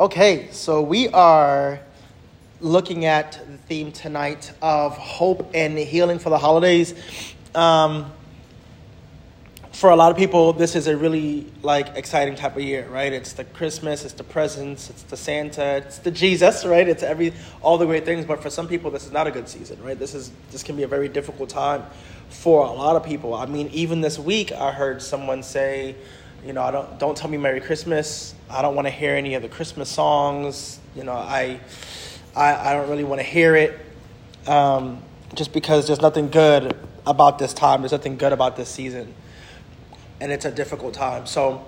Okay, so we are looking at the theme tonight of hope and healing for the holidays. Um, for a lot of people, this is a really like exciting type of year, right? It's the Christmas, it's the presents, it's the Santa, it's the Jesus, right? It's every all the great things. But for some people, this is not a good season, right? This is this can be a very difficult time for a lot of people. I mean, even this week, I heard someone say you know, I don't don't tell me Merry Christmas. I don't want to hear any of the Christmas songs. You know, I I, I don't really want to hear it. Um, just because there's nothing good about this time. There's nothing good about this season. And it's a difficult time. So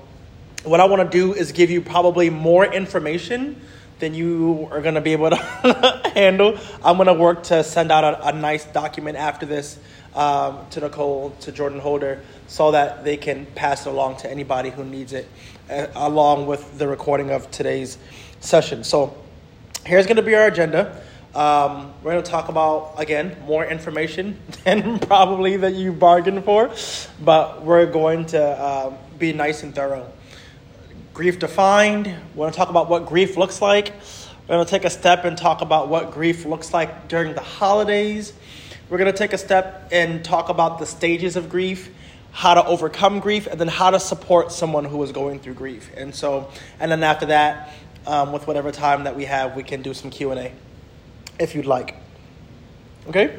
what I want to do is give you probably more information than you are going to be able to handle. I'm going to work to send out a, a nice document after this um, to Nicole, to Jordan Holder, so that they can pass it along to anybody who needs it, uh, along with the recording of today's session. So here's going to be our agenda. Um, we're going to talk about, again, more information than probably that you bargained for, but we're going to uh, be nice and thorough. Grief defined. We're going to talk about what grief looks like. We're going to take a step and talk about what grief looks like during the holidays. We're going to take a step and talk about the stages of grief, how to overcome grief, and then how to support someone who is going through grief. And so, and then after that, um, with whatever time that we have, we can do some Q and A, if you'd like. Okay.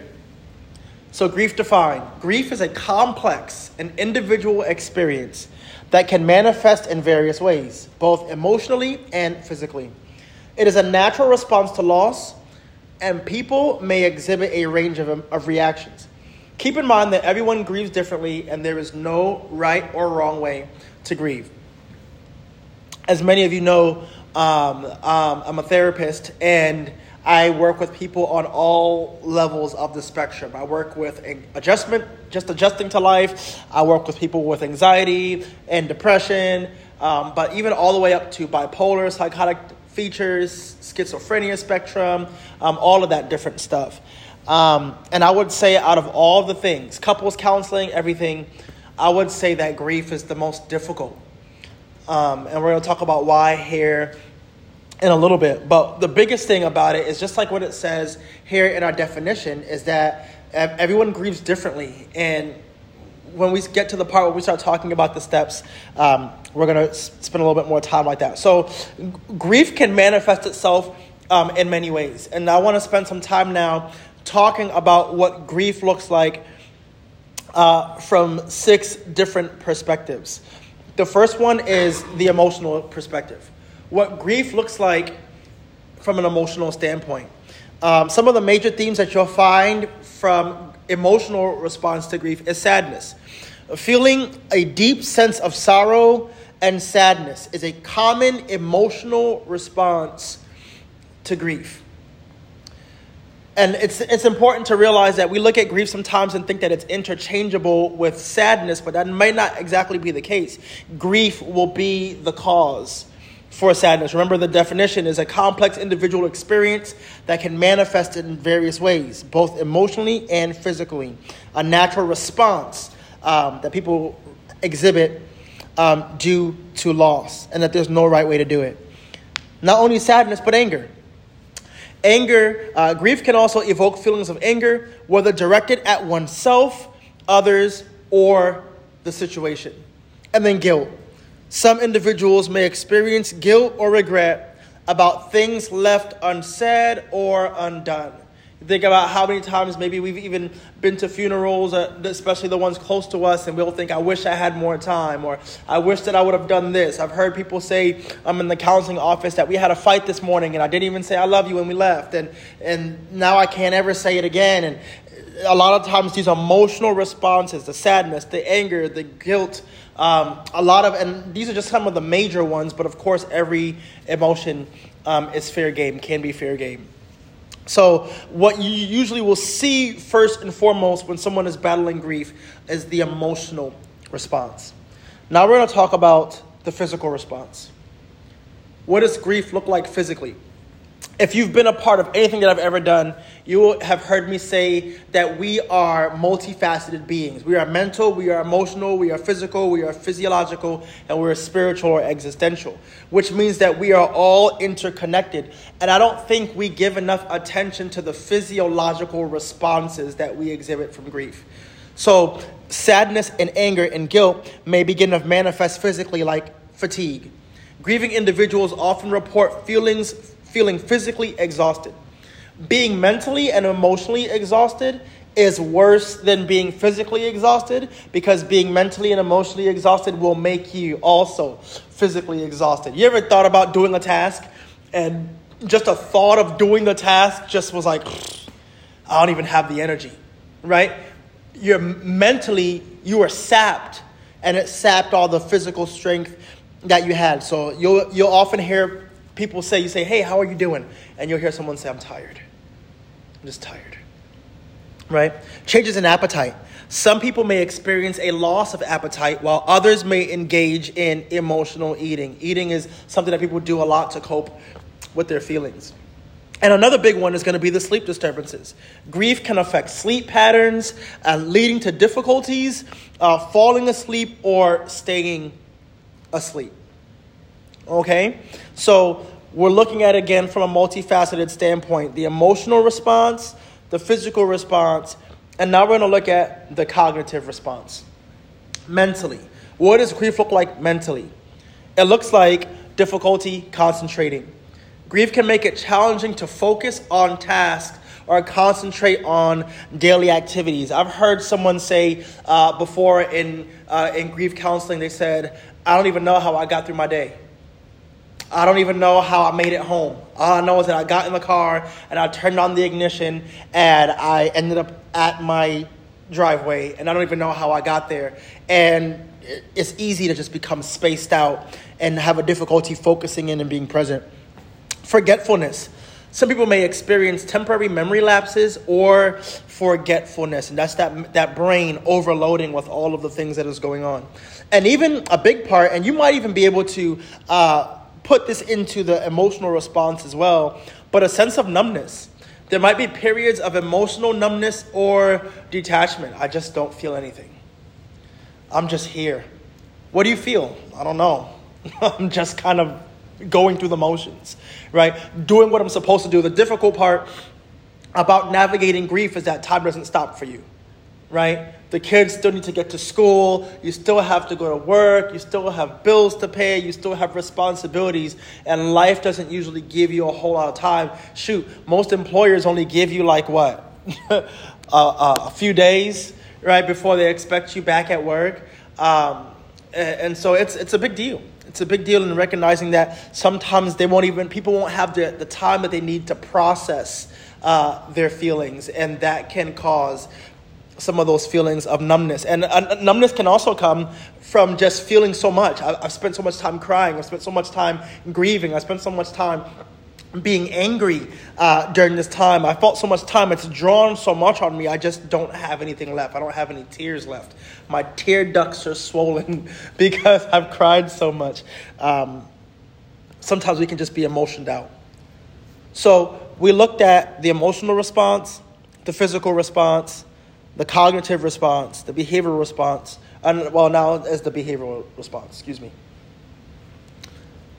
So, grief defined. Grief is a complex and individual experience that can manifest in various ways, both emotionally and physically. It is a natural response to loss and people may exhibit a range of, of reactions. Keep in mind that everyone grieves differently, and there is no right or wrong way to grieve. As many of you know, um, um, I'm a therapist, and I work with people on all levels of the spectrum. I work with adjustment, just adjusting to life. I work with people with anxiety and depression, um, but even all the way up to bipolar, psychotic features, schizophrenia spectrum, um, all of that different stuff. Um, and I would say, out of all the things, couples counseling, everything, I would say that grief is the most difficult. Um, and we're going to talk about why here in a little bit. But the biggest thing about it is just like what it says here in our definition is that everyone grieves differently. And when we get to the part where we start talking about the steps, um, we're going to spend a little bit more time like that. So, grief can manifest itself um, in many ways. And I want to spend some time now talking about what grief looks like uh, from six different perspectives. The first one is the emotional perspective. What grief looks like from an emotional standpoint. Um, some of the major themes that you'll find from emotional response to grief is sadness. Feeling a deep sense of sorrow and sadness is a common emotional response to grief. And it's, it's important to realize that we look at grief sometimes and think that it's interchangeable with sadness, but that may not exactly be the case. Grief will be the cause for sadness. Remember, the definition is a complex individual experience that can manifest in various ways, both emotionally and physically. A natural response um, that people exhibit um, due to loss, and that there's no right way to do it. Not only sadness, but anger. Anger, uh, grief can also evoke feelings of anger, whether directed at oneself, others, or the situation. And then guilt. Some individuals may experience guilt or regret about things left unsaid or undone. Think about how many times maybe we've even been to funerals, uh, especially the ones close to us, and we'll think, I wish I had more time, or I wish that I would have done this. I've heard people say I'm um, in the counseling office that we had a fight this morning, and I didn't even say I love you when we left, and, and now I can't ever say it again. And a lot of times, these emotional responses the sadness, the anger, the guilt um, a lot of, and these are just some of the major ones, but of course, every emotion um, is fair game, can be fair game. So, what you usually will see first and foremost when someone is battling grief is the emotional response. Now, we're going to talk about the physical response. What does grief look like physically? If you've been a part of anything that I've ever done, you have heard me say that we are multifaceted beings. We are mental, we are emotional, we are physical, we are physiological, and we're spiritual or existential, which means that we are all interconnected. And I don't think we give enough attention to the physiological responses that we exhibit from grief. So, sadness and anger and guilt may begin to manifest physically like fatigue. Grieving individuals often report feelings feeling physically exhausted. Being mentally and emotionally exhausted is worse than being physically exhausted because being mentally and emotionally exhausted will make you also physically exhausted. You ever thought about doing a task and just a thought of doing the task just was like, I don't even have the energy, right? You're mentally, you are sapped and it sapped all the physical strength that you had. So you'll, you'll often hear people say, you say, hey, how are you doing? And you'll hear someone say, I'm tired. I'm just tired. Right? Changes in appetite. Some people may experience a loss of appetite while others may engage in emotional eating. Eating is something that people do a lot to cope with their feelings. And another big one is going to be the sleep disturbances. Grief can affect sleep patterns, uh, leading to difficulties uh, falling asleep or staying asleep. Okay? So we're looking at again from a multifaceted standpoint the emotional response, the physical response, and now we're going to look at the cognitive response. Mentally. What does grief look like mentally? It looks like difficulty concentrating. Grief can make it challenging to focus on tasks or concentrate on daily activities. I've heard someone say uh, before in, uh, in grief counseling, they said, I don't even know how I got through my day. I don't even know how I made it home. All I know is that I got in the car and I turned on the ignition and I ended up at my driveway and I don't even know how I got there. And it's easy to just become spaced out and have a difficulty focusing in and being present. Forgetfulness. Some people may experience temporary memory lapses or forgetfulness, and that's that, that brain overloading with all of the things that is going on. And even a big part, and you might even be able to uh, put this into the emotional response as well, but a sense of numbness. There might be periods of emotional numbness or detachment. I just don't feel anything. I'm just here. What do you feel? I don't know. I'm just kind of going through the motions, right? Doing what I'm supposed to do. The difficult part about navigating grief is that time doesn't stop for you, right? The kids still need to get to school. You still have to go to work. You still have bills to pay. You still have responsibilities. And life doesn't usually give you a whole lot of time. Shoot, most employers only give you like what? uh, a few days, right, before they expect you back at work. Um, and, and so it's, it's a big deal. It's a big deal in recognizing that sometimes they won't even, people won't have the, the time that they need to process uh, their feelings, and that can cause some of those feelings of numbness. And uh, numbness can also come from just feeling so much. I, have spent so much time crying. I've spent so much time grieving. I spent so much time being angry uh, during this time. I felt so much time. It's drawn so much on me. I just don't have anything left. I don't have any tears left. My tear ducts are swollen because I've cried so much. Um, sometimes we can just be emotioned out. So we looked at the emotional response, the physical response, the cognitive response, the behavioral response, and well, now as the behavioral response, excuse me.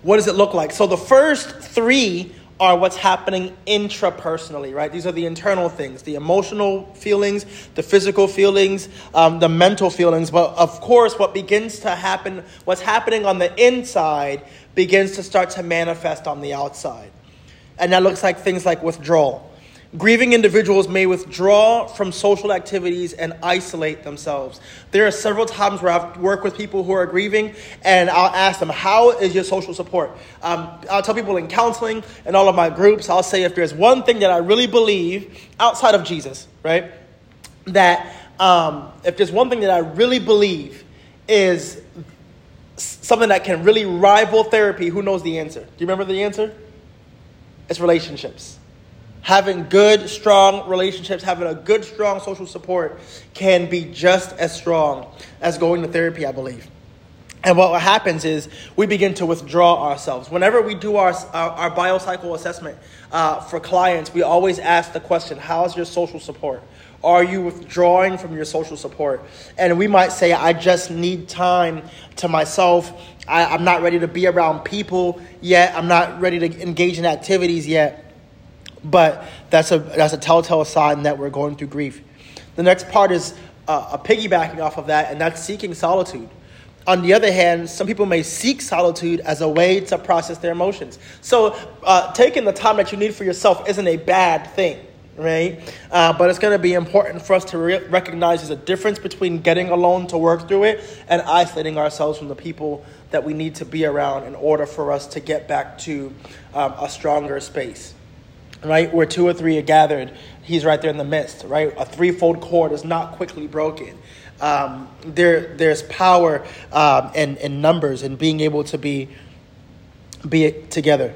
What does it look like? So the first three are what's happening intrapersonally, right? These are the internal things, the emotional feelings, the physical feelings, um, the mental feelings. But of course, what begins to happen, what's happening on the inside, begins to start to manifest on the outside. And that looks like things like withdrawal Grieving individuals may withdraw from social activities and isolate themselves. There are several times where I've worked with people who are grieving, and I'll ask them, How is your social support? Um, I'll tell people in counseling and all of my groups, I'll say, If there's one thing that I really believe outside of Jesus, right, that um, if there's one thing that I really believe is something that can really rival therapy, who knows the answer? Do you remember the answer? It's relationships having good, strong relationships, having a good, strong social support can be just as strong as going to therapy, I believe. And what happens is we begin to withdraw ourselves. Whenever we do our, our, our biopsych assessment uh, for clients, we always ask the question How's your social support? Are you withdrawing from your social support? And we might say, I just need time to myself. I, I'm not ready to be around people yet. I'm not ready to engage in activities yet. But that's a, that's a telltale sign that we're going through grief. The next part is uh, a piggybacking off of that, and that's seeking solitude. On the other hand, some people may seek solitude as a way to process their emotions. So, uh, taking the time that you need for yourself isn't a bad thing, right? Uh, but it's going to be important for us to re- recognize there's a difference between getting alone to work through it and isolating ourselves from the people that we need to be around in order for us to get back to um, a stronger space, right? Where two or three are gathered, he's right there in the midst, right? A threefold cord is not quickly broken um, there there's power um, in, in numbers and being able to be be together.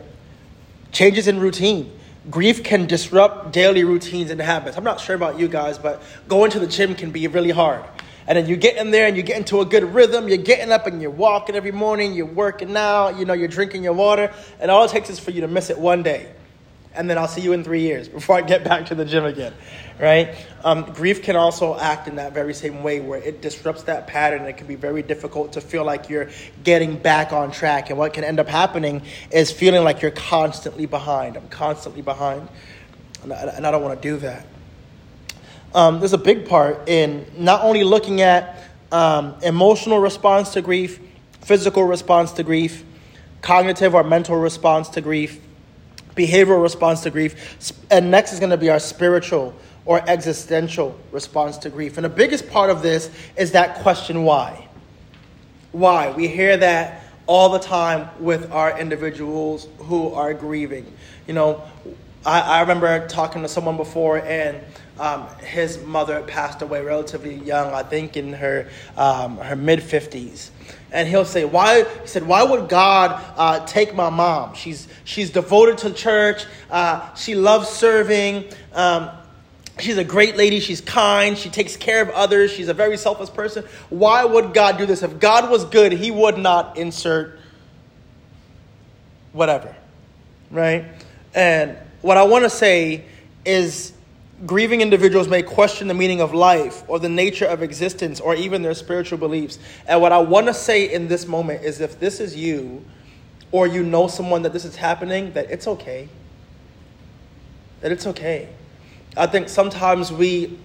Changes in routine. Grief can disrupt daily routines and habits. I'm not sure about you guys, but going to the gym can be really hard. And then you get in there and you get into a good rhythm. You're getting up and you're walking every morning. You're working out. You know, you're drinking your water. And all it takes is for you to miss it one day and then I'll see you in three years before I get back to the gym again, right? Um, grief can also act in that very same way where it disrupts that pattern. It can be very difficult to feel like you're getting back on track. And what can end up happening is feeling like you're constantly behind. I'm constantly behind, and I, and I don't want to do that. Um, there's a big part in not only looking at um, emotional response to grief, physical response to grief, cognitive or mental response to grief, behavioral response to grief. And next is going to be our spiritual or existential response to grief. And the biggest part of this is that question why? Why? We hear that all the time with our individuals who are grieving. You know, I, I remember talking to someone before and um, his mother passed away relatively young, I think in her, um, her mid 50s and he'll say, "Why?" He said, "Why would God uh, take my mom? She's she's devoted to church. Uh, she loves serving. Um, she's a great lady. She's kind. She takes care of others. She's a very selfless person. Why would God do this? If God was good, He would not insert whatever, right? And what I want to say is Grieving individuals may question the meaning of life or the nature of existence or even their spiritual beliefs. And what I want to say in this moment is if this is you or you know someone that this is happening, that it's okay. That it's okay. I think sometimes we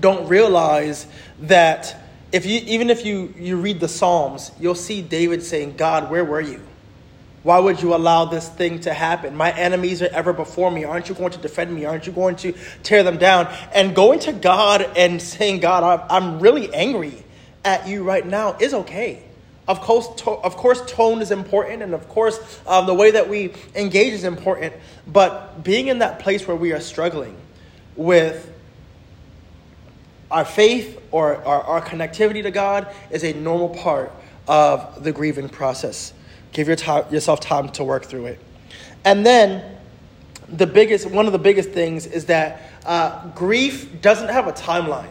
don't realize that if you even if you, you read the Psalms, you'll see David saying, God, where were you? Why would you allow this thing to happen? My enemies are ever before me. Aren't you going to defend me? Aren't you going to tear them down? And going to God and saying, God, I'm really angry at you right now is okay. Of course, to, of course, tone is important, and of course, um, the way that we engage is important. But being in that place where we are struggling with our faith or our, our connectivity to God is a normal part of the grieving process. Give your yourself time to work through it. And then, the biggest, one of the biggest things is that uh, grief doesn't have a timeline.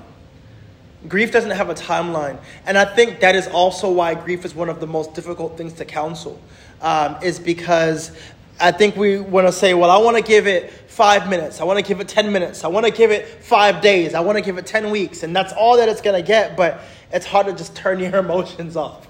Grief doesn't have a timeline. And I think that is also why grief is one of the most difficult things to counsel, um, is because I think we want to say, well, I want to give it five minutes. I want to give it 10 minutes. I want to give it five days. I want to give it 10 weeks. And that's all that it's going to get. But it's hard to just turn your emotions off.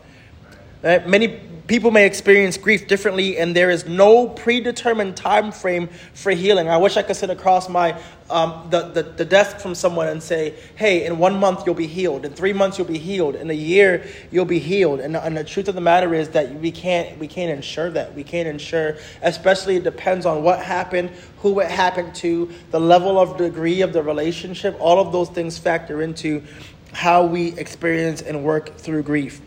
Right? Many people may experience grief differently, and there is no predetermined time frame for healing. I wish I could sit across my um, the, the, the desk from someone and say, "Hey, in one month you'll be healed. In three months you'll be healed. In a year you'll be healed." And, and the truth of the matter is that we can't we can't ensure that. We can't ensure, especially it depends on what happened, who it happened to, the level of degree of the relationship. All of those things factor into how we experience and work through grief.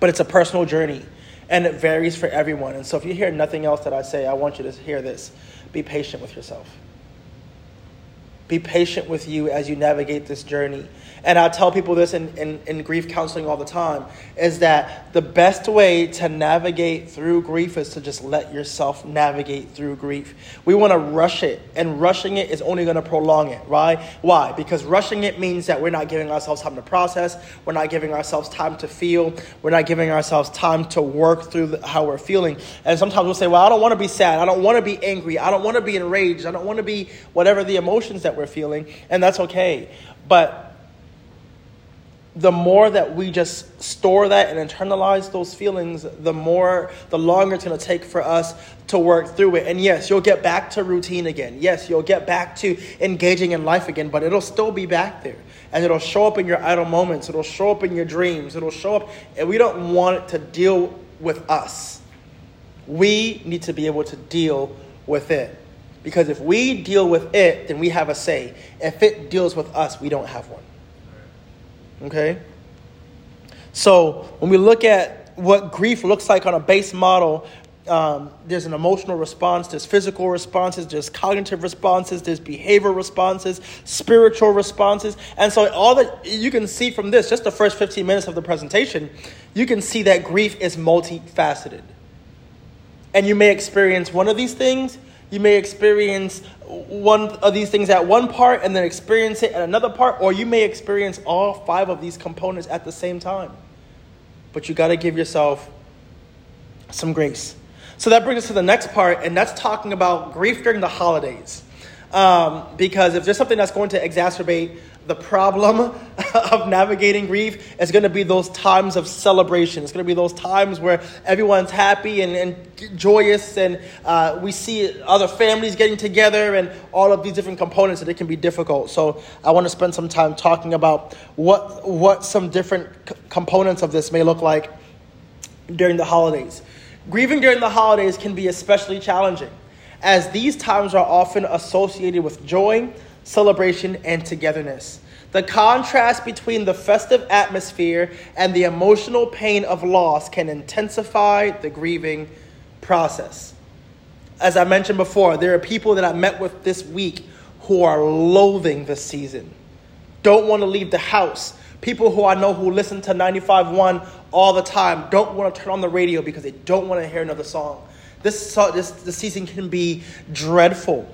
But it's a personal journey and it varies for everyone. And so if you hear nothing else that I say, I want you to hear this. Be patient with yourself. be patient with you as you navigate this journey. And I tell people this in, in, in, grief counseling all the time is that the best way to navigate through grief is to just let yourself navigate through grief. We want to rush it, and rushing it is only going to prolong it, right? Why? Because rushing it means that we're not giving ourselves time to process, we're not giving ourselves time to feel, we're not giving ourselves time to work through the, how we're feeling. And sometimes we'll say, Well, I don't want to be sad, I don't want to be angry, I don't want to be enraged, I don't want to be whatever the emotions that we're feeling, and that's okay. But the more that we just store that and internalize those feelings, the more, the longer it's going to take for us to work through it. And yes, you'll get back to routine again. Yes, you'll get back to engaging in life again, but it'll still be back there. And it'll show up in your idle moments. It'll show up in your dreams. It'll show up, and we don't want it to deal with us. We need to be able to deal with it. Because if we deal with it, then we have a say. If it deals with us, we don't have one. Okay? So when we look at what grief looks like on a base model, um, there's an emotional response, there's physical responses, there's cognitive responses, there's behavioral responses, spiritual responses. And so, all that you can see from this, just the first 15 minutes of the presentation, you can see that grief is multifaceted. And you may experience one of these things, you may experience one of these things at one part and then experience it at another part, or you may experience all five of these components at the same time. But you got to give yourself some grace. So that brings us to the next part, and that's talking about grief during the holidays. Um, because if there's something that's going to exacerbate the problem of navigating grief it's going to be those times of celebration. It's going to be those times where everyone's happy and, and joyous, and uh, we see other families getting together and all of these different components, that it can be difficult. So, I want to spend some time talking about what, what some different c- components of this may look like during the holidays. Grieving during the holidays can be especially challenging, as these times are often associated with joy celebration, and togetherness. The contrast between the festive atmosphere and the emotional pain of loss can intensify the grieving process. As I mentioned before, there are people that I met with this week who are loathing this season, don't want to leave the house. People who I know who listen to 95.1 all the time don't want to turn on the radio because they don't want to hear another song. This, this, this season can be dreadful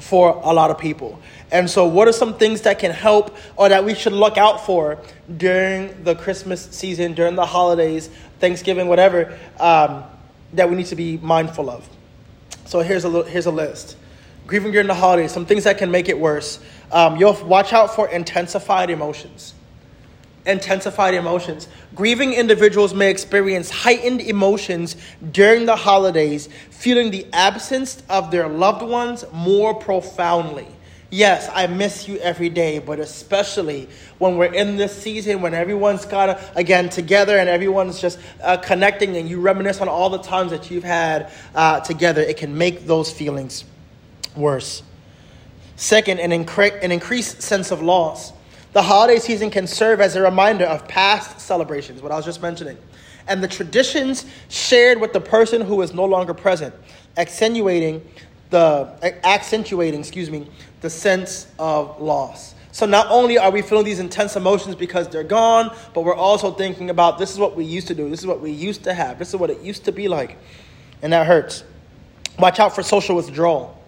for a lot of people. And so, what are some things that can help or that we should look out for during the Christmas season, during the holidays, Thanksgiving, whatever, um, that we need to be mindful of? So, here's a, here's a list. Grieving during the holidays, some things that can make it worse. Um, you'll watch out for intensified emotions intensified emotions. Grieving individuals may experience heightened emotions during the holidays, feeling the absence of their loved ones more profoundly. Yes, I miss you every day, but especially when we're in this season when everyone's got again together and everyone's just uh, connecting and you reminisce on all the times that you've had uh, together, it can make those feelings worse. Second, an, incre- an increased sense of loss. The holiday season can serve as a reminder of past celebrations, what I was just mentioning, and the traditions shared with the person who is no longer present, accentuating the accentuating, excuse me, the sense of loss. So not only are we feeling these intense emotions because they're gone, but we're also thinking about this is what we used to do, this is what we used to have, this is what it used to be like, and that hurts. Watch out for social withdrawal.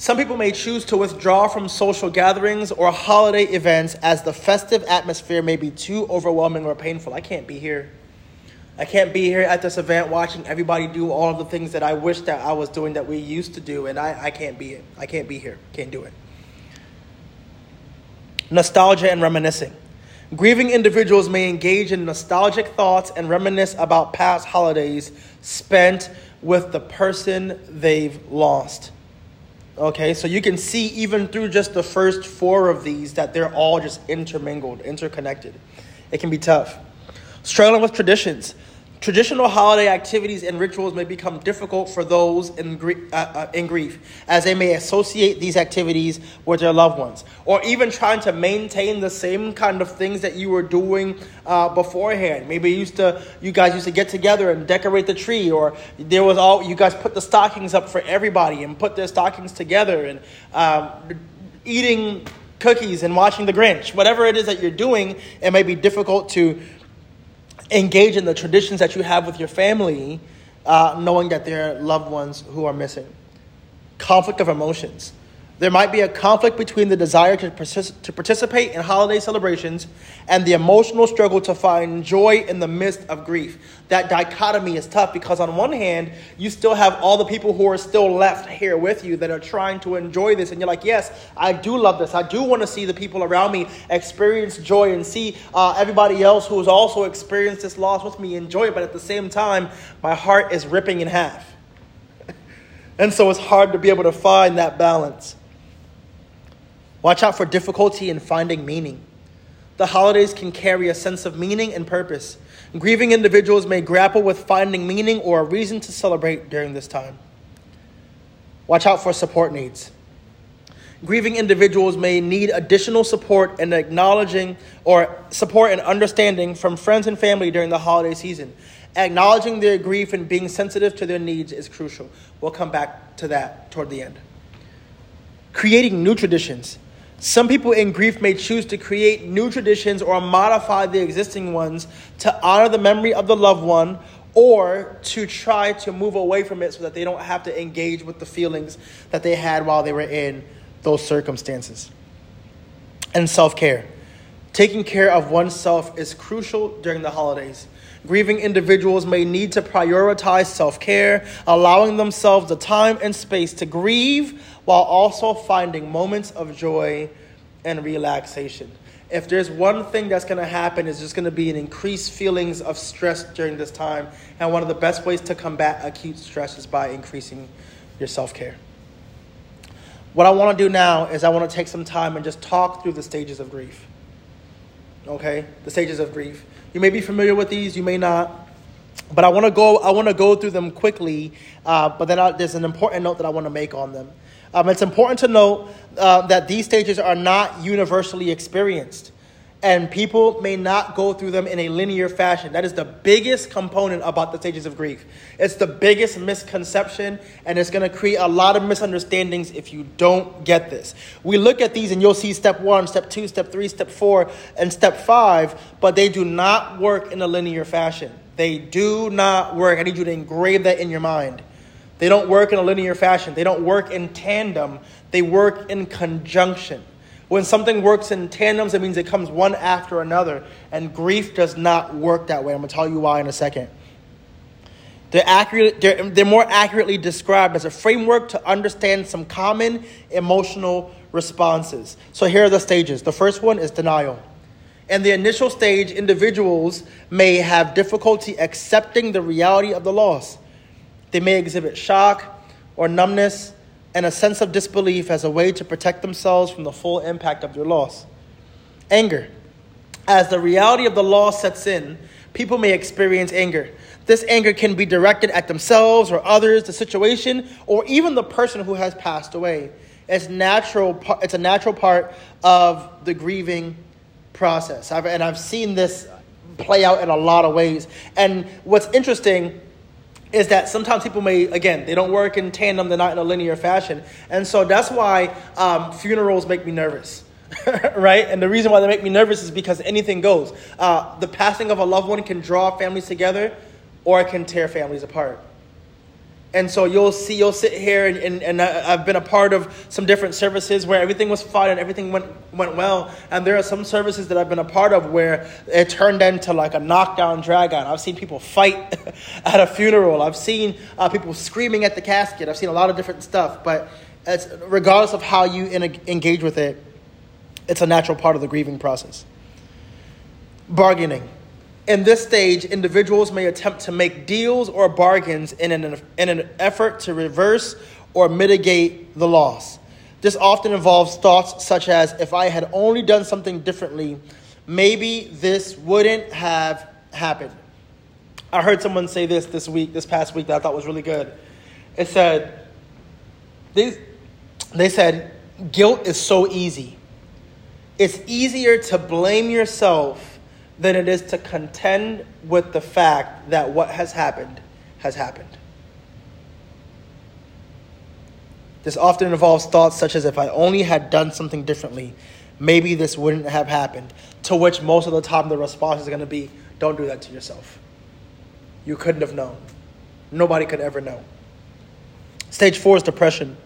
Some people may choose to withdraw from social gatherings or holiday events as the festive atmosphere may be too overwhelming or painful. I can't be here. I can't be here at this event watching everybody do all of the things that I wish that I was doing that we used to do, and I, I can't be it. I can't be here. Can't do it. Nostalgia and reminiscing. Grieving individuals may engage in nostalgic thoughts and reminisce about past holidays spent with the person they've lost. Okay, so you can see even through just the first four of these that they're all just intermingled, interconnected. It can be tough. Struggling with traditions. Traditional holiday activities and rituals may become difficult for those in, uh, uh, in grief, as they may associate these activities with their loved ones, or even trying to maintain the same kind of things that you were doing uh, beforehand. Maybe you used to, you guys used to get together and decorate the tree, or there was all you guys put the stockings up for everybody and put their stockings together, and um, eating cookies and watching The Grinch. Whatever it is that you're doing, it may be difficult to engage in the traditions that you have with your family, uh, knowing that there are loved ones who are missing. Conflict of emotions. There might be a conflict between the desire to, to participate in holiday celebrations and the emotional struggle to find joy in the midst of grief. That dichotomy is tough because, on one hand, you still have all the people who are still left here with you that are trying to enjoy this. And you're like, yes, I do love this. I do want to see the people around me experience joy and see uh, everybody else who has also experienced this loss with me enjoy it. But at the same time, my heart is ripping in half. and so it's hard to be able to find that balance. Watch out for difficulty in finding meaning. The holidays can carry a sense of meaning and purpose. Grieving individuals may grapple with finding meaning or a reason to celebrate during this time. Watch out for support needs. Grieving individuals may need additional support and acknowledging or support and understanding from friends and family during the holiday season. Acknowledging their grief and being sensitive to their needs is crucial. We'll come back to that toward the end. Creating new traditions. Some people in grief may choose to create new traditions or modify the existing ones to honor the memory of the loved one or to try to move away from it so that they don't have to engage with the feelings that they had while they were in those circumstances. And self care. Taking care of oneself is crucial during the holidays. Grieving individuals may need to prioritize self care, allowing themselves the time and space to grieve while also finding moments of joy and relaxation. If there's one thing that's going to happen, it's just going to be an increased feelings of stress during this time. And one of the best ways to combat acute stress is by increasing your self care. What I want to do now is I want to take some time and just talk through the stages of grief. Okay? The stages of grief. You may be familiar with these, you may not. But I want to go. I want to go through them quickly. Uh, but then I, there's an important note that I want to make on them. Um, it's important to note uh, that these stages are not universally experienced, and people may not go through them in a linear fashion. That is the biggest component about the stages of grief. It's the biggest misconception, and it's going to create a lot of misunderstandings if you don't get this. We look at these, and you'll see step one, step two, step three, step four, and step five, but they do not work in a linear fashion. They do not work. I need you to engrave that in your mind. They don't work in a linear fashion. They don't work in tandem. They work in conjunction. When something works in tandems, it means it comes one after another. And grief does not work that way. I'm going to tell you why in a second. They're, accurate, they're, they're more accurately described as a framework to understand some common emotional responses. So here are the stages. The first one is denial. In the initial stage, individuals may have difficulty accepting the reality of the loss. They may exhibit shock or numbness and a sense of disbelief as a way to protect themselves from the full impact of their loss. Anger. As the reality of the loss sets in, people may experience anger. This anger can be directed at themselves or others, the situation, or even the person who has passed away. It's natural. It's a natural part of the grieving process, I've, and I've seen this play out in a lot of ways. And what's interesting is that sometimes people may again they don't work in tandem they're not in a linear fashion. And so that's why um, funerals make me nervous right? And the reason why they make me nervous is because anything goes. Uh, the passing of a loved one can draw families together or it can tear families apart and so you'll see, you'll sit here, and, and, and, I've been a part of some different services where everything was fine and everything went, went well. And there are some services that I've been a part of where it turned into like a knockdown, drag out. I've seen people fight at a funeral. I've seen uh, people screaming at the casket. I've seen a lot of different stuff. But it's, regardless of how you in, engage with it, it's a natural part of the grieving process. Bargaining. In this stage, individuals may attempt to make deals or bargains in an, in an effort to reverse or mitigate the loss. This often involves thoughts such as if I had only done something differently, maybe this wouldn't have happened. I heard someone say this this week, this past week, that I thought was really good. It said, they, they said, guilt is so easy. It's easier to blame yourself than it is to contend with the fact that what has happened has happened. This often involves thoughts such as if I only had done something differently, maybe this wouldn't have happened. To which most of the time the response is going to be, don't do that to yourself. You couldn't have known. Nobody could ever know. Stage four is depression.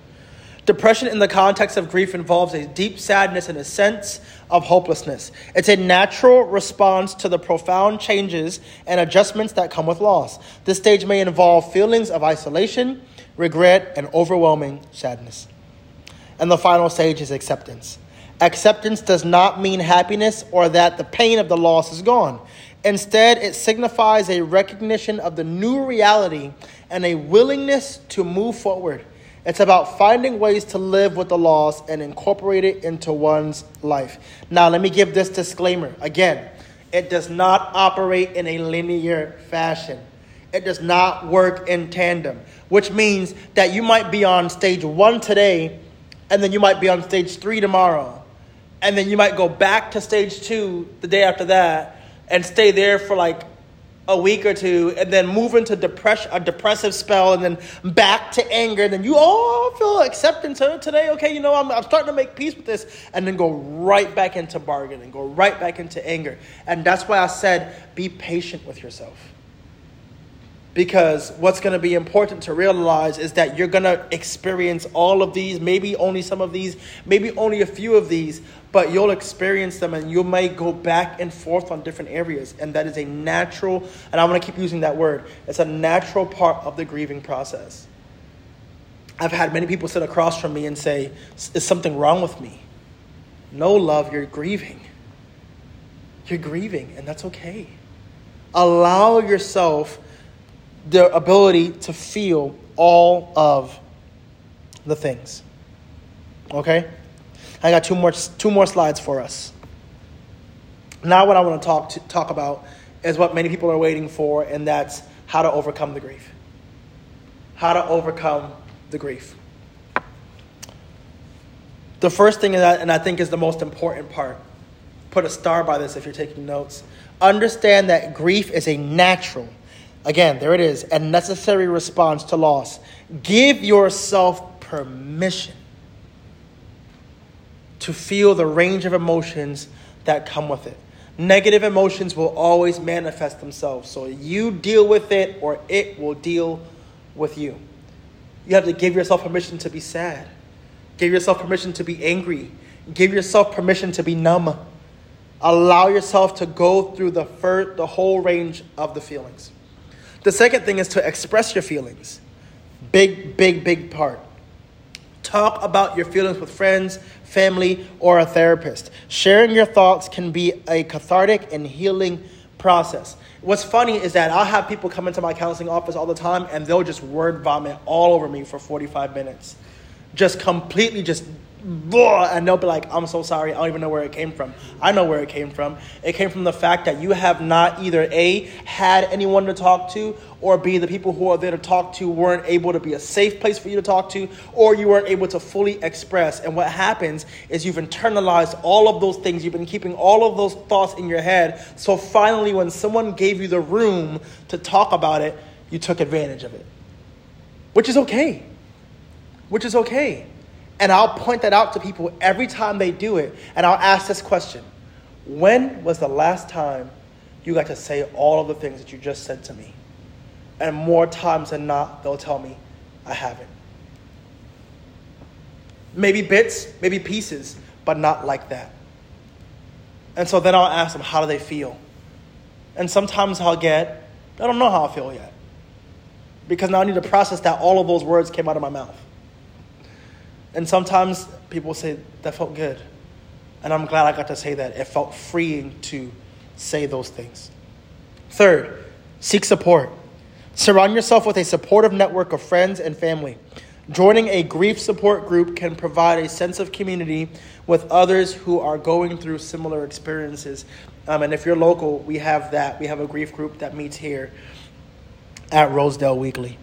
Depression in the context of grief involves a deep sadness and a sense of hopelessness. It's a natural response to the profound changes and adjustments that come with loss. This stage may involve feelings of isolation, regret, and overwhelming sadness. And the final stage is acceptance. Acceptance does not mean happiness or that the pain of the loss is gone. Instead, it signifies a recognition of the new reality and a willingness to move forward. It's about finding ways to live with the loss and incorporate it into one's life. Now, let me give this disclaimer. Again, it does not operate in a linear fashion. It does not work in tandem, which means that you might be on stage one today, and then you might be on stage three tomorrow. And then you might go back to stage two the day after that and stay there for like a week or two and then move into depression, a depressive spell and then back to anger. And then you all feel acceptance today. Okay, you know, I'm, I'm starting to make peace with this. And then go right back into bargaining, go right back into anger. And that's why I said be patient with yourself. Because what's going to be important to realize is that you're going to experience all of these, maybe only some of these, maybe only a few of these, but you'll experience them and you may go back and forth on different areas. And that is a natural, and I'm going to keep using that word, it's a natural part of the grieving process. I've had many people sit across from me and say, Is something wrong with me? No, love, you're grieving. You're grieving, and that's okay. Allow yourself the ability to feel all of the things. Okay? I got two more, two more slides for us. Now, what I want to talk, to talk about is what many people are waiting for, and that's how to overcome the grief. How to overcome the grief. The first thing, that, and I think is the most important part, put a star by this if you're taking notes. Understand that grief is a natural Again, there it is, a necessary response to loss. Give yourself permission to feel the range of emotions that come with it. Negative emotions will always manifest themselves. So you deal with it or it will deal with you. You have to give yourself permission to be sad. Give yourself permission to be angry. Give yourself permission to be numb. Allow yourself to go through the, the whole range of the feelings. The second thing is to express your feelings. Big, big, big part. Talk about your feelings with friends, family, or a therapist. Sharing your thoughts can be a cathartic and healing process. What's funny is that I'll have people come into my counseling office all the time and they'll just word vomit all over me for 45 minutes. Just completely just and they'll be like, I'm so sorry, I don't even know where it came from. I know where it came from. It came from the fact that you have not either A, had anyone to talk to, or B, the people who are there to talk to weren't able to be a safe place for you to talk to, or you weren't able to fully express. And what happens is you've internalized all of those things, you've been keeping all of those thoughts in your head. So finally, when someone gave you the room to talk about it, you took advantage of it. Which is okay. Which is okay. And I'll point that out to people every time they do it. And I'll ask this question When was the last time you got to say all of the things that you just said to me? And more times than not, they'll tell me, I haven't. Maybe bits, maybe pieces, but not like that. And so then I'll ask them, how do they feel? And sometimes I'll get, I don't know how I feel yet. Because now I need to process that all of those words came out of my mouth. And sometimes people say, that felt good. And I'm glad I got to say that. It felt freeing to say those things. Third, seek support. Surround yourself with a supportive network of friends and family. Joining a grief support group can provide a sense of community with others who are going through similar experiences. Um, and if you're local, we have that. We have a grief group that meets here at Rosedale Weekly.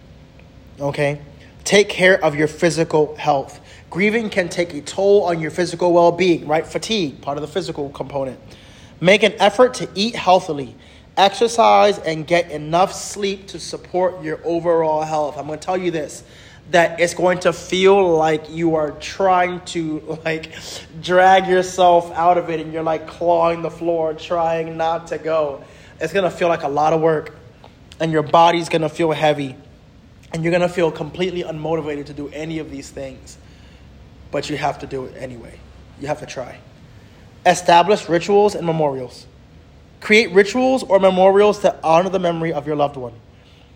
Okay? Take care of your physical health. Grieving can take a toll on your physical well being, right? Fatigue, part of the physical component. Make an effort to eat healthily, exercise, and get enough sleep to support your overall health. I'm going to tell you this that it's going to feel like you are trying to like drag yourself out of it and you're like clawing the floor trying not to go it's going to feel like a lot of work and your body's going to feel heavy and you're going to feel completely unmotivated to do any of these things but you have to do it anyway. You have to try. Establish rituals and memorials. Create rituals or memorials that honor the memory of your loved one.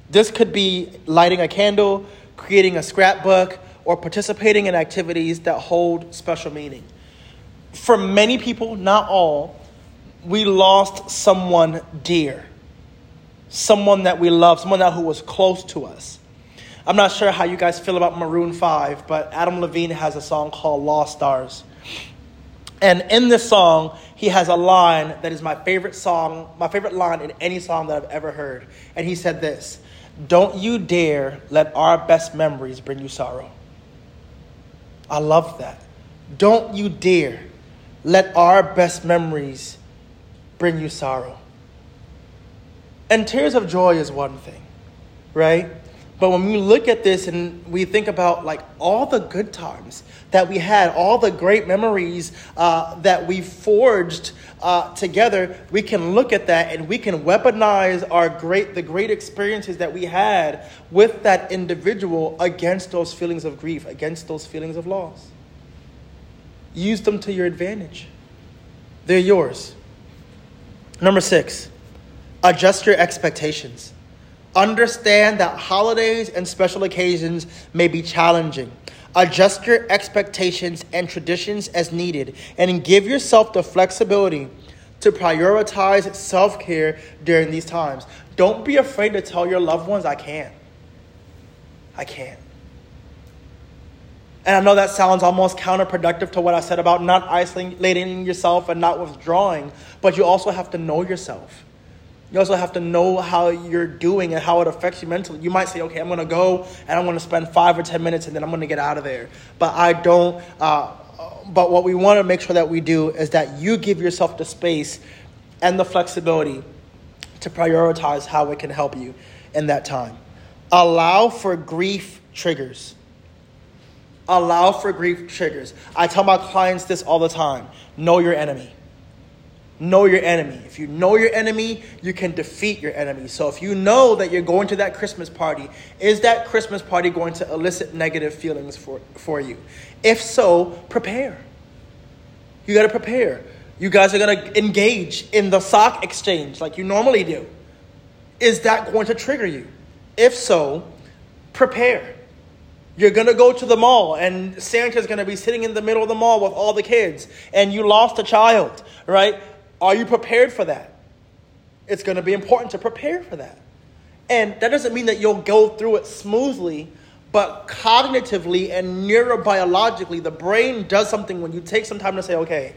This could be lighting a candle creating a scrapbook, or participating in activities that hold special meaning. For many people, not all, we lost someone dear, someone that we love, someone that who was close to us. I'm not sure how you guys feel about Maroon 5, but Adam Levine has a song called Lost Stars. And in this song, he has a line that is my favorite song, my favorite line in any song that I've ever heard. And he said this don't you dare let our best memories bring you sorrow. I love that. Don't you dare let our best memories bring you sorrow. And tears of joy is one thing, right? But when we look at this and we think about like all the good times that we had, all the great memories uh, that we forged uh, together, we can look at that and we can weaponize our great, the great experiences that we had with that individual against those feelings of grief, against those feelings of loss. Use them to your advantage. They're yours. Number six, adjust your expectations. Understand that holidays and special occasions may be challenging. Adjust your expectations and traditions as needed, and give yourself the flexibility to prioritize self care during these times. Don't be afraid to tell your loved ones, I can't. I can't. And I know that sounds almost counterproductive to what I said about not isolating yourself and not withdrawing, but you also have to know yourself. You also have to know how you're doing and how it affects you mentally. You might say, okay, I'm to go and I'm to spend five or 10 minutes and then I'm to get out of there. But I don't, uh, but what we want to make sure that we do is that you give yourself the space and the flexibility to prioritize how it can help you in that time. Allow for grief triggers. Allow for grief triggers. I tell my clients this all the time know your enemy. Know your enemy. If you know your enemy, you can defeat your enemy. So if you know that you're going to that Christmas party, is that Christmas party going to elicit negative feelings for, for you? If so, prepare. You got to prepare. You guys are going to engage in the sock exchange like you normally do. Is that going to trigger you? If so, prepare. You're going to go to the mall and Santa's going to be sitting in the middle of the mall with all the kids and you lost a child, right? Are you prepared for that? It's going to be important to prepare for that. And that doesn't mean that you'll go through it smoothly, but cognitively and neurobiologically, the brain does something when you take some time to say, okay,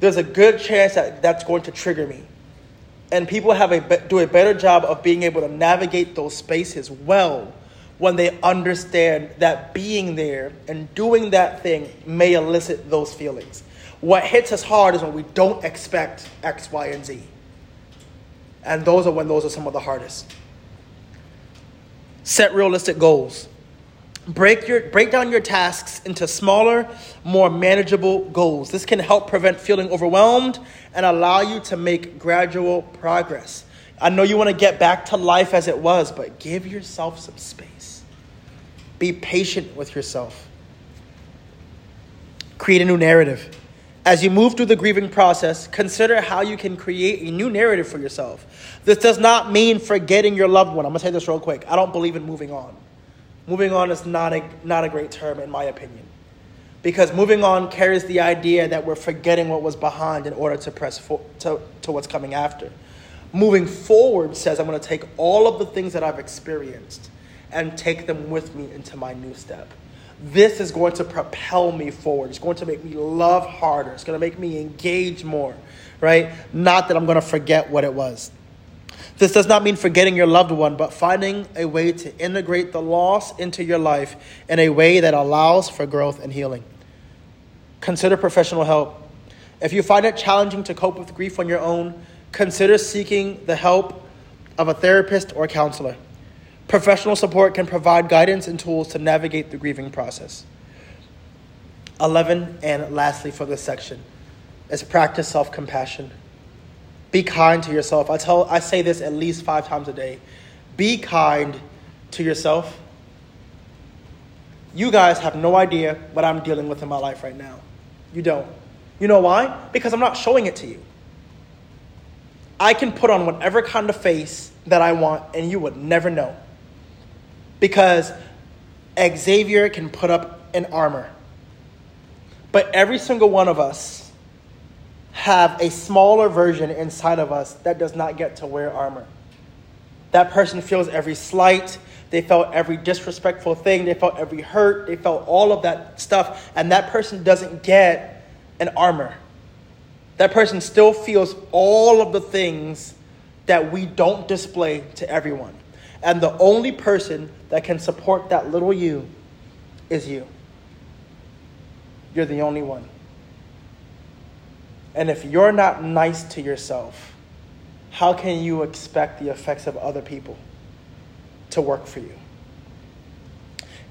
there's a good chance that that's going to trigger me. And people have a, do a better job of being able to navigate those spaces well when they understand that being there and doing that thing may elicit those feelings. What hits us hard is when we don't expect X, Y, and Z. And those are when those are some of the hardest. Set realistic goals. Break, your, break down your tasks into smaller, more manageable goals. This can help prevent feeling overwhelmed and allow you to make gradual progress. I know you want to get back to life as it was, but give yourself some space. Be patient with yourself. Create a new narrative. As you move through the grieving process, consider how you can create a new narrative for yourself. This does not mean forgetting your loved one. I'm to say this real quick. I don't believe in moving on. Moving on is not a, not a great term, in my opinion. Because moving on carries the idea that we're forgetting what was behind in order to press for, to, to what's coming after. Moving forward says, I'm to take all of the things that I've experienced and take them with me into my new step this is going to propel me forward. It's going to make me love harder. It's going to make me engage more, right? Not that I'm going to forget what it was. This does not mean forgetting your loved one, but finding a way to integrate the loss into your life in a way that allows for growth and healing. Consider professional help. If you find it challenging to cope with grief on your own, consider seeking the help of a therapist or counselor. Professional support can provide guidance and tools to navigate the grieving process. 11, and lastly for this section, is practice self compassion. Be kind to yourself. I, tell, I say this at least five times a day. Be kind to yourself. You guys have no idea what I'm dealing with in my life right now. You don't. You know why? Because I'm not showing it to you. I can put on whatever kind of face that I want, and you would never know. Because Xavier can put up an armor. But every single one of us have a smaller version inside of us that does not get to wear armor. That person feels every slight, they felt every disrespectful thing, they felt every hurt, they felt all of that stuff, and that person doesn't get an armor. That person still feels all of the things that we don't display to everyone. And the only person that can support that little you is you. You're the only one. And if you're not nice to yourself, how can you expect the effects of other people to work for you?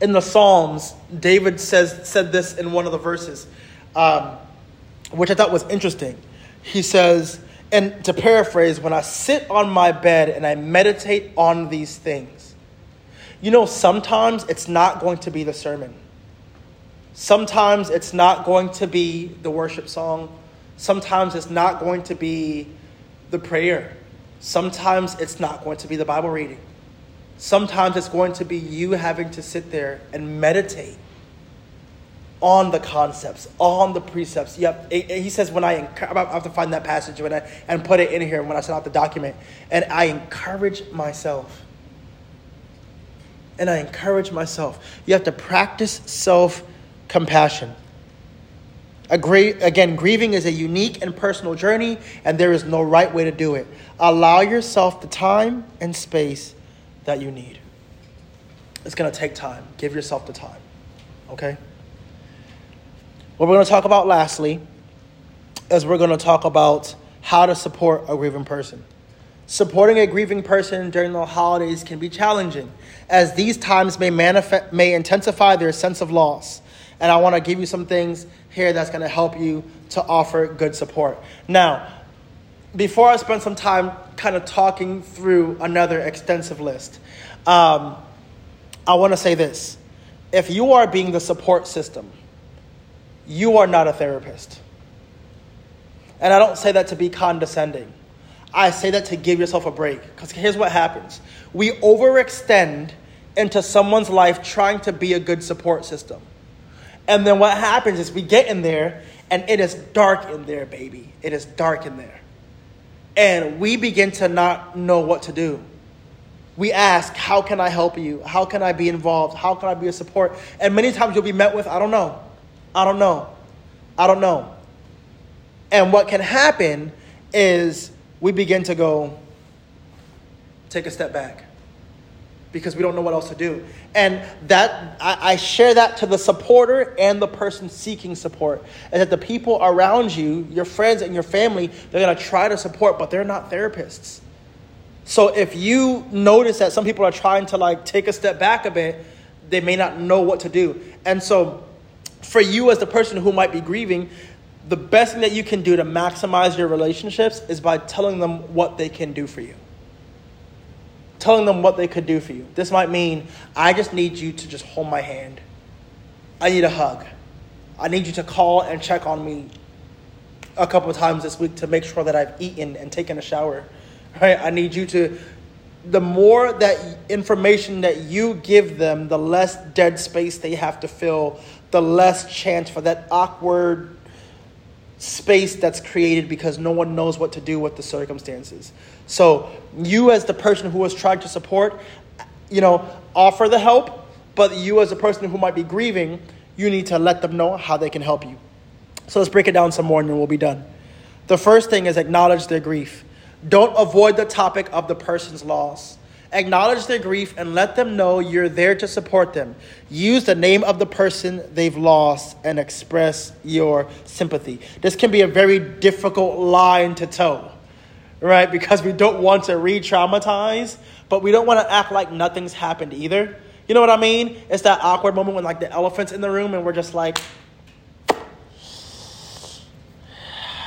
In the Psalms, David says, said this in one of the verses, um, which I thought was interesting. He says, and to paraphrase, when I sit on my bed and I meditate on these things, you know, sometimes it's not going to be the sermon. Sometimes it's not going to be the worship song. Sometimes it's not going to be the prayer. Sometimes it's not going to be the Bible reading. Sometimes it's going to be you having to sit there and meditate on the concepts, on the precepts. Yep, he says when I, I have to find that passage when I, and put it in here when I send out the document, and I encourage myself. And I encourage myself. You have to practice self compassion. Again, grieving is a unique and personal journey, and there is no right way to do it. Allow yourself the time and space that you need. It's going to take time. Give yourself the time. Okay? What we're going to talk about lastly is we're going to talk about how to support a grieving person. Supporting a grieving person during the holidays can be challenging, as these times may, manifest, may intensify their sense of loss. And I want to give you some things here that's going to help you to offer good support. Now, before I spend some time kind of talking through another extensive list, um, I want to say this. If you are being the support system, you are not a therapist. And I don't say that to be condescending. I say that to give yourself a break. Because here's what happens we overextend into someone's life trying to be a good support system. And then what happens is we get in there and it is dark in there, baby. It is dark in there. And we begin to not know what to do. We ask, How can I help you? How can I be involved? How can I be a support? And many times you'll be met with, I don't know. I don't know. I don't know. And what can happen is we begin to go, take a step back because we don't know what else to do. And that I, I, share that to the supporter and the person seeking support. And that the people around you, your friends and your family, they're gonna try to support, but they're not therapists. So if you notice that some people are trying to like take a step back a bit, they may not know what to do. And so for you as the person who might be grieving, the best thing that you can do to maximize your relationships is by telling them what they can do for you telling them what they could do for you. This might mean, I just need you to just hold my hand. I need a hug. I need you to call and check on me a couple of times this week to make sure that I've eaten and taken a shower. Right? I need you to the more that information that you give them, the less dead space they have to fill, the less chance for that awkward space that's created because no one knows what to do with the circumstances. So, you as the person who was trying to support, you know, offer the help, but you as a person who might be grieving, you need to let them know how they can help you. So, let's break it down some more and then we'll be done. The first thing is acknowledge their grief. Don't avoid the topic of the person's loss. Acknowledge their grief and let them know you're there to support them. Use the name of the person they've lost and express your sympathy. This can be a very difficult line to toe, right? Because we don't want to re traumatize, but we don't want to act like nothing's happened either. You know what I mean? It's that awkward moment when like the elephant's in the room and we're just like,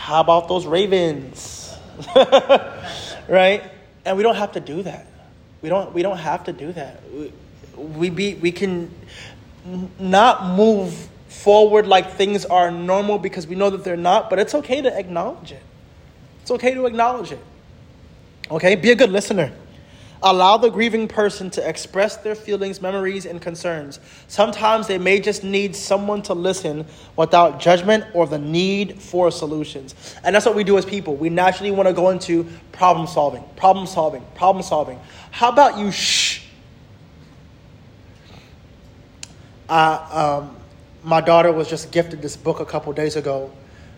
how about those ravens? right? And we don't have to do that. We don't we don't have to do that. We, we be we can not move forward like things are normal because we know that they're not, but it's okay to acknowledge it. It's okay to acknowledge it. Okay? Be a good listener. Allow the grieving person to express their feelings, memories, and concerns. Sometimes they may just need someone to listen without judgment or the need for solutions. And that's what we do as people. We naturally want to go into problem solving, problem solving, problem solving. How about you shh? Uh, um, my daughter was just gifted this book a couple days ago.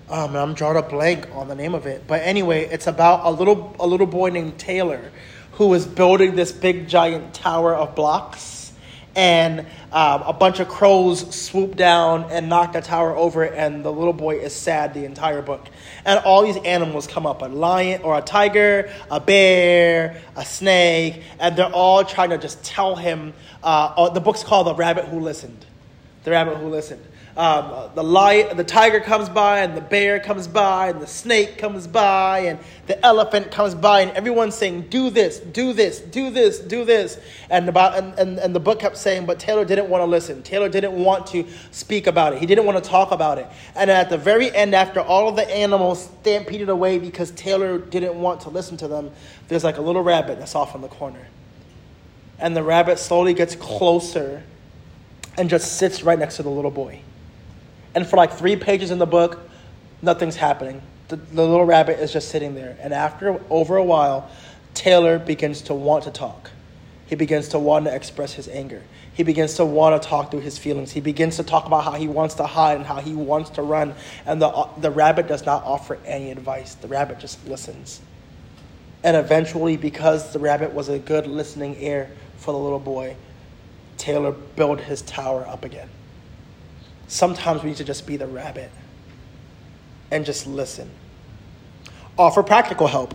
Um, I'm drawing a blank on the name of it. But anyway, it's about a little a little boy named Taylor who was building this big giant tower of blocks. And um, a bunch of crows swoop down and knock the tower over, and the little boy is sad the entire book. And all these animals come up a lion or a tiger, a bear, a snake, and they're all trying to just tell him. Uh, oh, the book's called The Rabbit Who Listened. The Rabbit Who Listened um, the lion, the tiger comes by, and the bear comes by, and the snake comes by, and the elephant comes by, and everyone's saying, "Do this, do this, do this, do this." And about and, and, and the book kept saying, but Taylor didn't want to listen. Taylor didn't want to speak about it. He didn't want to talk about it. And at the very end, after all of the animals stampeded away because Taylor didn't want to listen to them, there's like a little rabbit that's off in the corner, and the rabbit slowly gets closer, and just sits right next to the little boy. And for like three pages in the book, nothing's happening. The, the little rabbit is just sitting there. And after over a while, Taylor begins to want to talk. He begins to want to express his anger. He begins to want to talk through his feelings. He begins to talk about how he wants to hide and how he wants to run. And the, the rabbit does not offer any advice. The rabbit just listens. And eventually, because the rabbit was a good listening ear for the little boy, Taylor built his tower up again. Sometimes we need to just be the rabbit and just listen. Uh, offer practical help.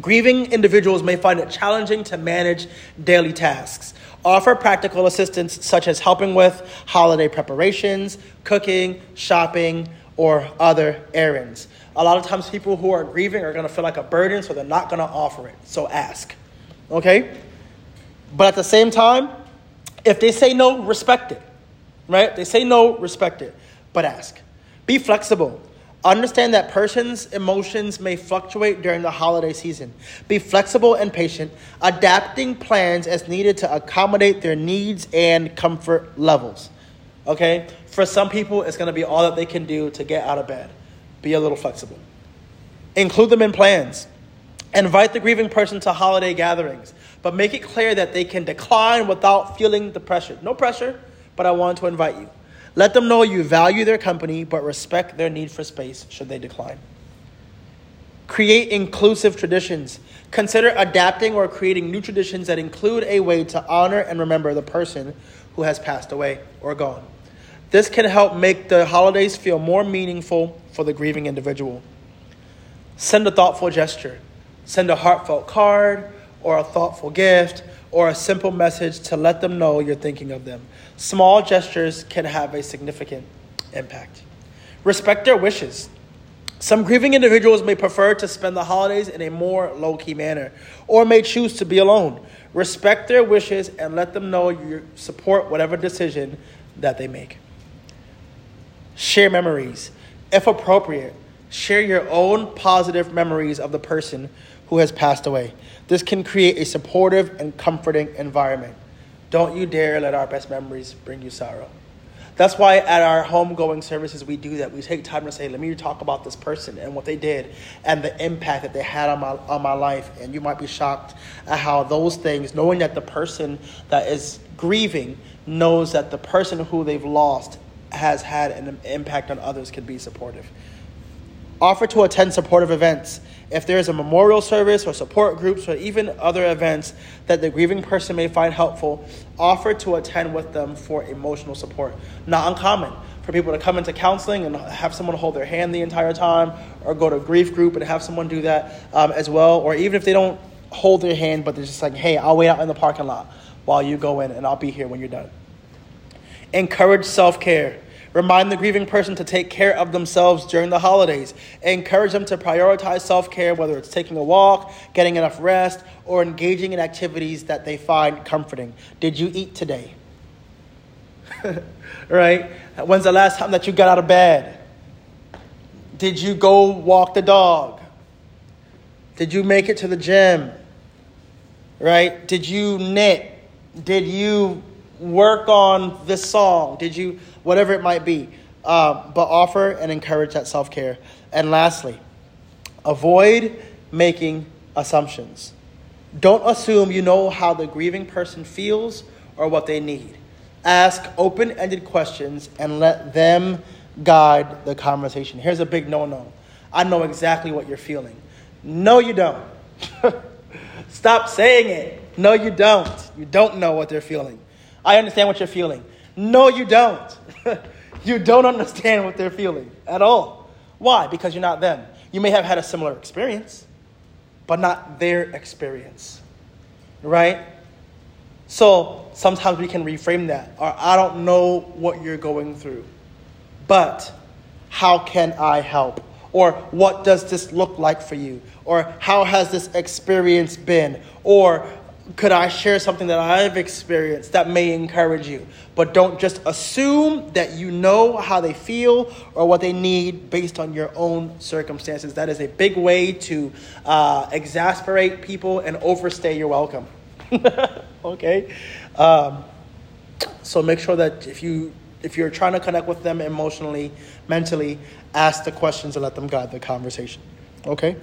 Grieving individuals may find it challenging to manage daily tasks. Offer practical assistance such as helping with holiday preparations, cooking, shopping, or other errands. A lot of times, people who are grieving are going to feel like a burden, so they're not going to offer it. So ask. Okay? But at the same time, if they say no, respect it right? They say no, respect it, but ask. Be flexible. Understand that persons' emotions may fluctuate during the holiday season. Be flexible and patient, adapting plans as needed to accommodate their needs and comfort levels. Okay? For some people, it's going to be all that they can do to get out of bed. Be a little flexible. Include them in plans. Invite the grieving person to holiday gatherings, but make it clear that they can decline without feeling the pressure. No pressure but I want to invite you. Let them know you value their company, but respect their need for space should they decline. Create inclusive traditions. Consider adapting or creating new traditions that include a way to honor and remember the person who has passed away or gone. This can help make the holidays feel more meaningful for the grieving individual. Send a thoughtful gesture. Send a heartfelt card or a thoughtful gift or a simple message to let them know you're thinking of them. Small gestures can have a significant impact. Respect their wishes. Some grieving individuals may prefer to spend the holidays in a more low key manner or may choose to be alone. Respect their wishes and let them know you support whatever decision that they make. Share memories. If appropriate, share your own positive memories of the person who has passed away. This can create a supportive and comforting environment. Don't you dare let our best memories bring you sorrow. That's why at our homegoing services we do that. We take time to say, let me talk about this person and what they did and the impact that they had on my on my life. And you might be shocked at how those things, knowing that the person that is grieving knows that the person who they've lost has had an impact on others, can be supportive. Offer to attend supportive events. If there is a memorial service or support groups or even other events that the grieving person may find helpful, offer to attend with them for emotional support. Not uncommon for people to come into counseling and have someone hold their hand the entire time, or go to a grief group and have someone do that um, as well. Or even if they don't hold their hand, but they're just like, hey, I'll wait out in the parking lot while you go in, and I'll be here when you're done. Encourage self care. Remind the grieving person to take care of themselves during the holidays. Encourage them to prioritize self care, whether it's taking a walk, getting enough rest, or engaging in activities that they find comforting. Did you eat today? right? When's the last time that you got out of bed? Did you go walk the dog? Did you make it to the gym? Right? Did you knit? Did you work on this song? Did you, whatever it might be? Uh, but offer and encourage that self care. And lastly, avoid making assumptions. Don't assume you know how the grieving person feels or what they need. Ask open ended questions and let them guide the conversation. Here's a big no no I know exactly what you're feeling. No, you don't. Stop saying it. No, you don't. You don't know what they're feeling. I understand what you're feeling. No, you don't. you don't understand what they're feeling at all. Why? Because you're not them. You may have had a similar experience, but not their experience. Right? So sometimes we can reframe that. Or I don't know what you're going through, but how can I help? Or what does this look like for you? Or how has this experience been? Or could I share something that I've experienced that may encourage you? But don't just assume that you know how they feel or what they need based on your own circumstances. That is a big way to uh, exasperate people and overstay your welcome. okay? Um, so make sure that if you if you're trying to connect with them emotionally, mentally, ask the questions and let them guide the conversation. Okay?